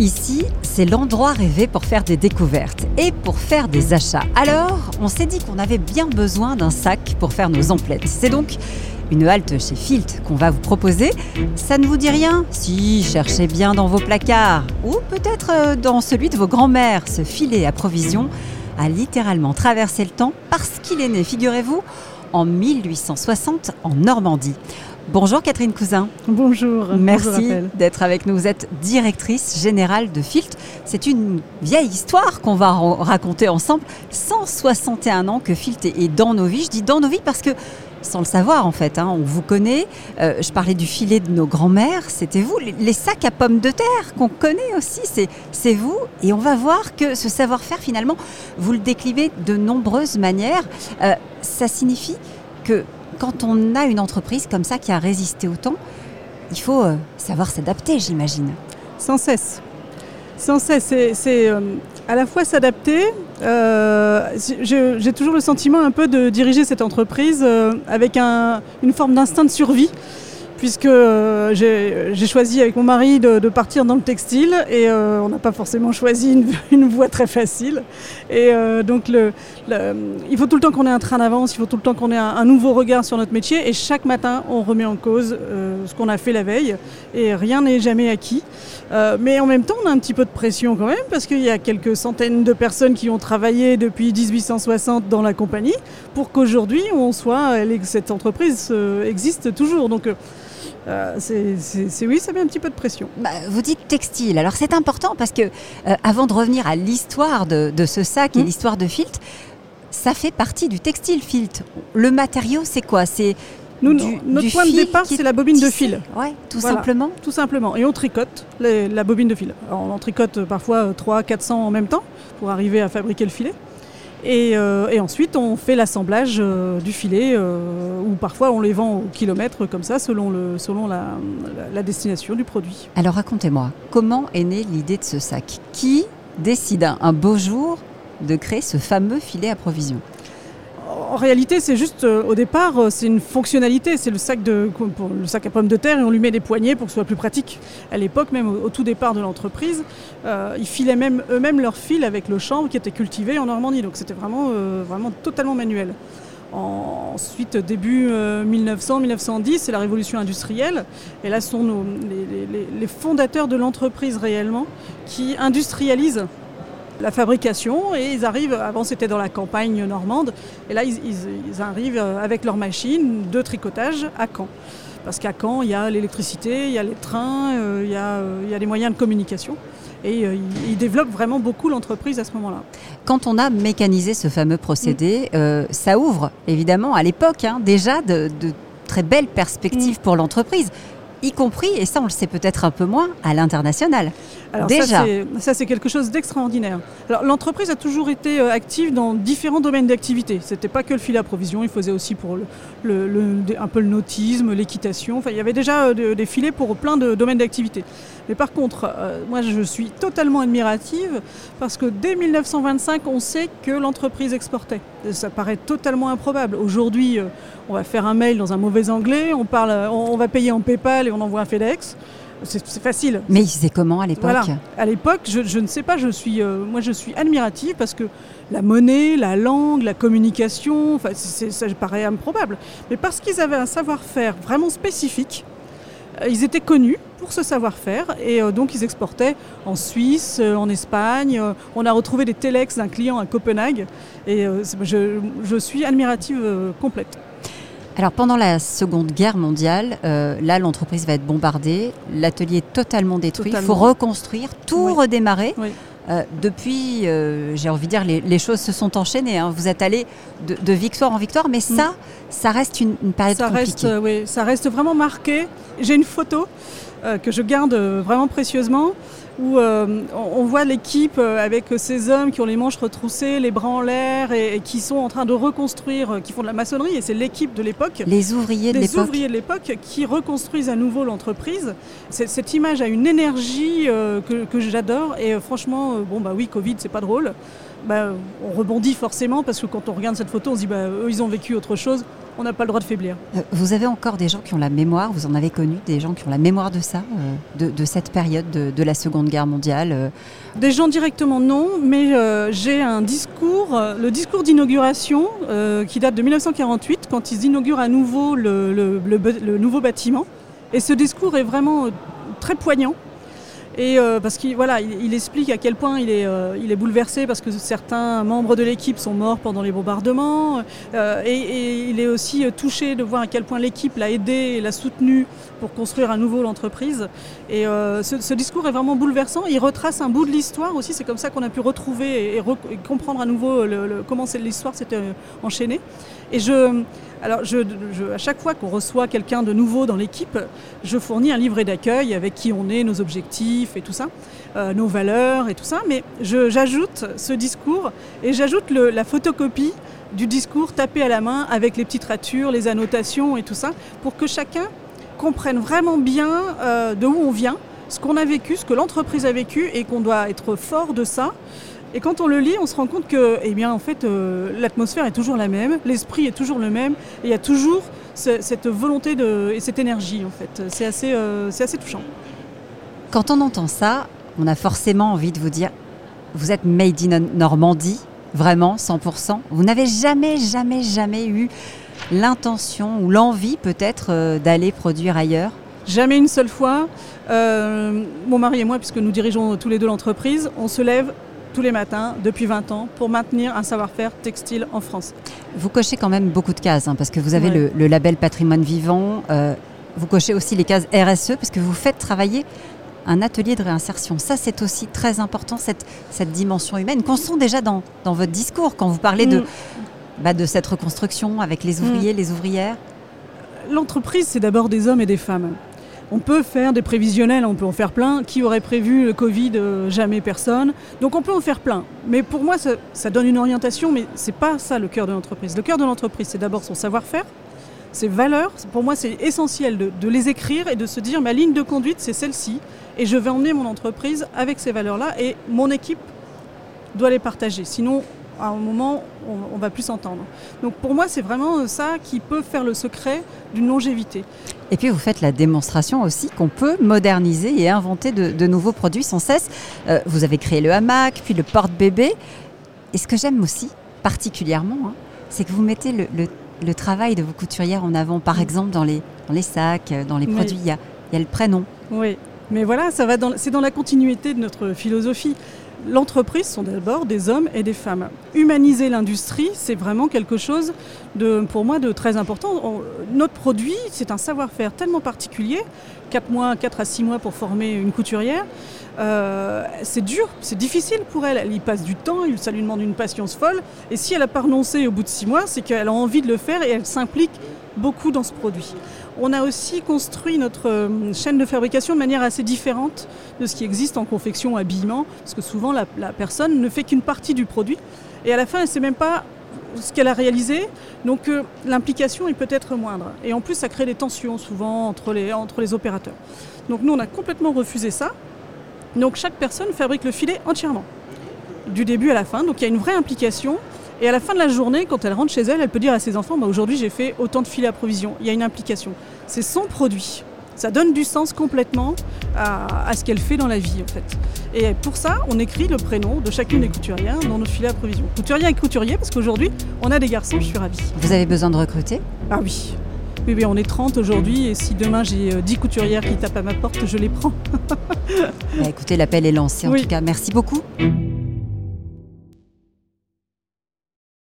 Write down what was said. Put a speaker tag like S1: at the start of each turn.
S1: Ici, c'est l'endroit rêvé pour faire des découvertes et pour faire des achats. Alors, on s'est dit qu'on avait bien besoin d'un sac pour faire nos emplettes. C'est donc une halte chez Filt qu'on va vous proposer. Ça ne vous dit rien? Si, cherchez bien dans vos placards ou peut-être euh, dans celui de vos grands-mères. Ce filet à provisions a littéralement traversé le temps parce qu'il est né, figurez-vous, en 1860 en Normandie. Bonjour Catherine Cousin.
S2: Bonjour.
S1: Merci d'être avec nous. Vous êtes directrice générale de Filt. C'est une vieille histoire qu'on va raconter ensemble. 161 ans que Filt est dans nos vies. Je dis dans nos vies parce que sans le savoir en fait. Hein, on vous connaît. Euh, je parlais du filet de nos grands-mères, c'était vous. Les sacs à pommes de terre qu'on connaît aussi, c'est vous. Et on va voir que ce savoir-faire finalement, vous le décrivez de nombreuses manières. Euh, ça signifie que quand on a une entreprise comme ça qui a résisté au temps, il faut euh, savoir s'adapter, j'imagine.
S2: Sans cesse. Sans cesse. C'est euh, à la fois s'adapter. Euh, j'ai toujours le sentiment un peu de diriger cette entreprise avec une forme d'instinct de survie puisque euh, j'ai choisi avec mon mari de, partir dans le textile et euh, on n'a pas forcément choisi une, voie très facile. Et euh, donc il faut tout le temps qu'on ait un train d'avance, il faut tout le temps qu'on ait un, nouveau regard sur notre métier et chaque matin on remet en cause ce qu'on a fait la veille et rien n'est jamais acquis. mais en même temps on a un petit peu de pression quand même parce qu'il y a quelques centaines de personnes qui ont travaillé depuis 1860 dans la compagnie pour qu'aujourd'hui on soit, cette entreprise existe toujours. Donc, euh, c'est oui, ça met un petit peu de pression.
S1: Bah, vous dites textile, alors c'est important parce que euh, avant de revenir à l'histoire de, ce sac et hmm. l'histoire de Filt, ça fait partie du textile Filt. Le matériau, c'est quoi? C'est
S2: notre point de départ, c'est la bobine de fil.
S1: Ouais, tout simplement.
S2: Tout simplement. Et on tricote la bobine de fil. on en tricote parfois 3 400 en même temps pour arriver à fabriquer le filet. Euh, et, ensuite, on fait l'assemblage euh, du filet, euh, ou parfois on les vend au kilomètre comme ça, selon, la, destination du produit.
S1: Alors racontez-moi, comment est née l'idée de ce sac? Qui décide un beau jour de créer ce fameux filet à provision
S2: en réalité, c'est juste, euh, au départ, euh, c'est une fonctionnalité. C'est le sac, à pommes de terre et on lui met des poignées pour que ce soit plus pratique. À l'époque, même au, tout départ de l'entreprise, euh, ils filaient même eux-mêmes leur fil avec le chanvre qui était cultivé en Normandie. Donc c'était vraiment, vraiment totalement manuel. ensuite, début 1900-1910, c'est la révolution industrielle. Et là, ce sont les fondateurs de l'entreprise réellement qui industrialisent la fabrication et ils arrivent, avant c'était dans la campagne normande, et là ils, arrivent avec leur machine de tricotage à Caen. Parce qu'à Caen, il y a l'électricité, il y a les trains, euh, il, y a, euh, il, y a, les moyens de communication. Et euh, ils, développent vraiment beaucoup l'entreprise à ce moment-là.
S1: Quand on a mécanisé ce fameux procédé, mm. ça ouvre évidemment à l'époque hein, déjà de, très belles perspectives mm. pour l'entreprise y compris, et ça on le sait peut-être un peu moins, à l'international.
S2: Alors Déjà. ça c'est quelque chose d'extraordinaire. Alors l'entreprise a toujours été euh, active dans différents domaines d'activité. C'était pas que le filet à provision, il faisait aussi pour le, un peu le nautisme, l'équitation. Enfin, il y avait déjà euh, des filets pour plein de domaines d'activité. Mais par contre, euh, moi je suis totalement admirative parce que dès 1925, on sait que l'entreprise exportait. Ça paraît totalement improbable. Aujourd'hui, on va faire un mail dans un mauvais anglais, on, parle, on va payer en PayPal et on envoie un FedEx. C'est facile.
S1: Mais ils faisaient comment à l'époque
S2: À l'époque, je, ne sais pas, je suis, euh, moi je suis admirative parce que la monnaie, la langue, la communication, ça paraît improbable. Mais parce qu'ils avaient un savoir-faire vraiment spécifique, euh, ils étaient connus pour ce savoir-faire et euh, donc ils exportaient en Suisse, en Espagne. on a retrouvé des telex d'un client à Copenhague et je, je, suis admirative complète.
S1: Alors pendant la Seconde Guerre mondiale, euh, là l'entreprise va être bombardée, l'atelier est totalement détruit, il faut reconstruire, tout redémarrer. Euh, depuis, euh, j'ai envie de dire, les, choses se sont enchaînées. Hein. Vous êtes allé de, victoire en victoire, mais ça, mm. ça reste une, période
S2: ça
S1: compliquée.
S2: Reste, oui, ça reste vraiment marqué. J'ai une photo que je garde vraiment précieusement où euh, on voit l'équipe euh, avec ces hommes qui ont les manches retroussées, les bras en l'air et, qui sont en train de reconstruire, euh, qui font de la maçonnerie, et c'est l'équipe de l'époque.
S1: Les ouvriers de l'époque.
S2: Les ouvriers de l'époque qui reconstruisent à nouveau l'entreprise. Cette image a une énergie que, j'adore, et franchement, bon bah oui, Covid, c'est pas drôle. Bah, on rebondit forcément parce que quand on regarde cette photo, on se dit bah, eux ils ont vécu autre chose. On n'a pas le droit de faiblir.
S1: Euh, vous avez encore des gens qui ont la mémoire, vous en avez connu des gens qui ont la mémoire de ça, euh, de, cette période de, la Seconde Guerre mondiale euh
S2: Des gens directement non, mais j'ai un discours, le discours d'inauguration qui date de 1948, quand ils inaugurent à nouveau le nouveau bâtiment. Et ce discours est vraiment très poignant. Et euh, parce qu'il voilà, il, explique à quel point il est, euh, il est bouleversé parce que certains membres de l'équipe sont morts pendant les bombardements. Euh, et, il est aussi touché de voir à quel point l'équipe l'a aidé et l'a soutenu pour construire à nouveau l'entreprise. Et ce, discours est vraiment bouleversant. Il retrace un bout de l'histoire aussi. C'est comme ça qu'on a pu retrouver et, comprendre à nouveau le, comment l'histoire s'était enchaînée. Et je, alors, à chaque fois qu'on reçoit quelqu'un de nouveau dans l'équipe, je fournis un livret d'accueil avec qui on est, nos objectifs et tout ça, euh, nos valeurs et tout ça. Mais j'ajoute ce discours et j'ajoute la photocopie du discours tapé à la main avec les petites ratures, les annotations et tout ça, pour que chacun comprenne vraiment bien euh, de où on vient, ce qu'on a vécu, ce que l'entreprise a vécu et qu'on doit être fort de ça. Et quand on le lit, on se rend compte que, eh bien, en fait, euh, l'atmosphère est toujours la même, l'esprit est toujours le même, et il y a toujours cette volonté de, et cette énergie, en fait. C'est assez, euh, c'est assez touchant.
S1: Quand on entend ça, on a forcément envie de vous dire, vous êtes made in Normandie, vraiment, 100%. Vous n'avez jamais, jamais, jamais eu l'intention ou l'envie peut-être euh, d'aller produire ailleurs?
S2: Jamais une seule fois. mon mari et moi, puisque nous dirigeons tous les deux l'entreprise, on se lève tous les matins depuis 20 ans pour maintenir un savoir-faire textile en France.
S1: Vous cochez quand même beaucoup de cases hein, parce que vous avez le, label patrimoine vivant, euh, vous cochez aussi les cases RSE parce que vous faites travailler un atelier de réinsertion. Ça, c'est aussi très important, cette, cette dimension humaine qu'on sent déjà dans, dans, votre discours quand vous parlez de, mm. bah, de cette reconstruction avec les ouvriers, mm. les ouvrières.
S2: L'entreprise, c'est d'abord des hommes et des femmes. On peut faire des prévisionnels, on peut en faire plein. Qui aurait prévu le Covid euh, Jamais personne. Donc on peut en faire plein. Mais pour moi, ça, donne une orientation, mais c'est pas ça le cœur de l'entreprise. Le cœur de l'entreprise, c'est d'abord son savoir-faire, ses valeurs. Pour moi, c'est essentiel de, les écrire et de se dire ma ligne de conduite, c'est celle-ci. Et je vais emmener mon entreprise avec ces valeurs-là et mon équipe doit les partager. Sinon, à un moment, on, on va plus s'entendre. Donc pour moi, c'est vraiment ça qui peut faire le secret d'une longévité.
S1: Et puis vous faites la démonstration aussi qu'on peut moderniser et inventer de, nouveaux produits sans cesse. Euh, vous avez créé le hamac, puis le porte-bébé. Et ce que j'aime aussi particulièrement, hein, c'est que vous mettez le, travail de vos couturières en avant. Par exemple, dans les, dans les sacs, dans les produits, il y, a, le prénom.
S2: Oui, mais voilà, ça va c'est dans la continuité de notre philosophie l'entreprise sont d'abord des hommes et des femmes. Humaniser l'industrie, c'est vraiment quelque chose pour moi de très important. notre produit, c'est un savoir-faire tellement particulier, 4 mois, 4 à 6 mois pour former une couturière. Euh, c'est dur, c'est difficile pour elle. Elle y passe du temps, ça lui demande une patience folle. Et si elle a pas renoncé au bout de 6 mois, c'est qu'elle a envie de le faire et elle s'implique beaucoup dans ce produit. On a aussi construit notre euh, chaîne de fabrication de manière assez différente de ce qui existe en confection, habillement, parce que souvent la, personne ne fait qu'une partie du produit et à la fin elle ne sait même pas ce qu'elle a réalisé, donc euh, l'implication est peut-être moindre. Et en plus, ça crée des tensions souvent entre les, entre les opérateurs. Donc nous, on a complètement refusé ça. Donc chaque personne fabrique le filet entièrement, du début à la fin. Donc il y a une vraie implication. Et à la fin de la journée, quand elle rentre chez elle, elle peut dire à ses enfants bah, Aujourd'hui, j'ai fait autant de filets à provision. Il y a une implication. C'est son produit. Ça donne du sens complètement à, ce qu'elle fait dans la vie, en fait. Et pour ça, on écrit le prénom de chacune des couturières dans notre filet à provision. Couturière et couturier, parce qu'aujourd'hui, on a des garçons, je suis ravie.
S1: Vous avez besoin de recruter?
S2: Ah oui. Oui, oui, on est 30 aujourd'hui et si demain j'ai 10 euh, couturières qui tapent à ma porte, je les prends.
S1: Bah, écoutez, l'appel est lancé en tout cas. Merci beaucoup.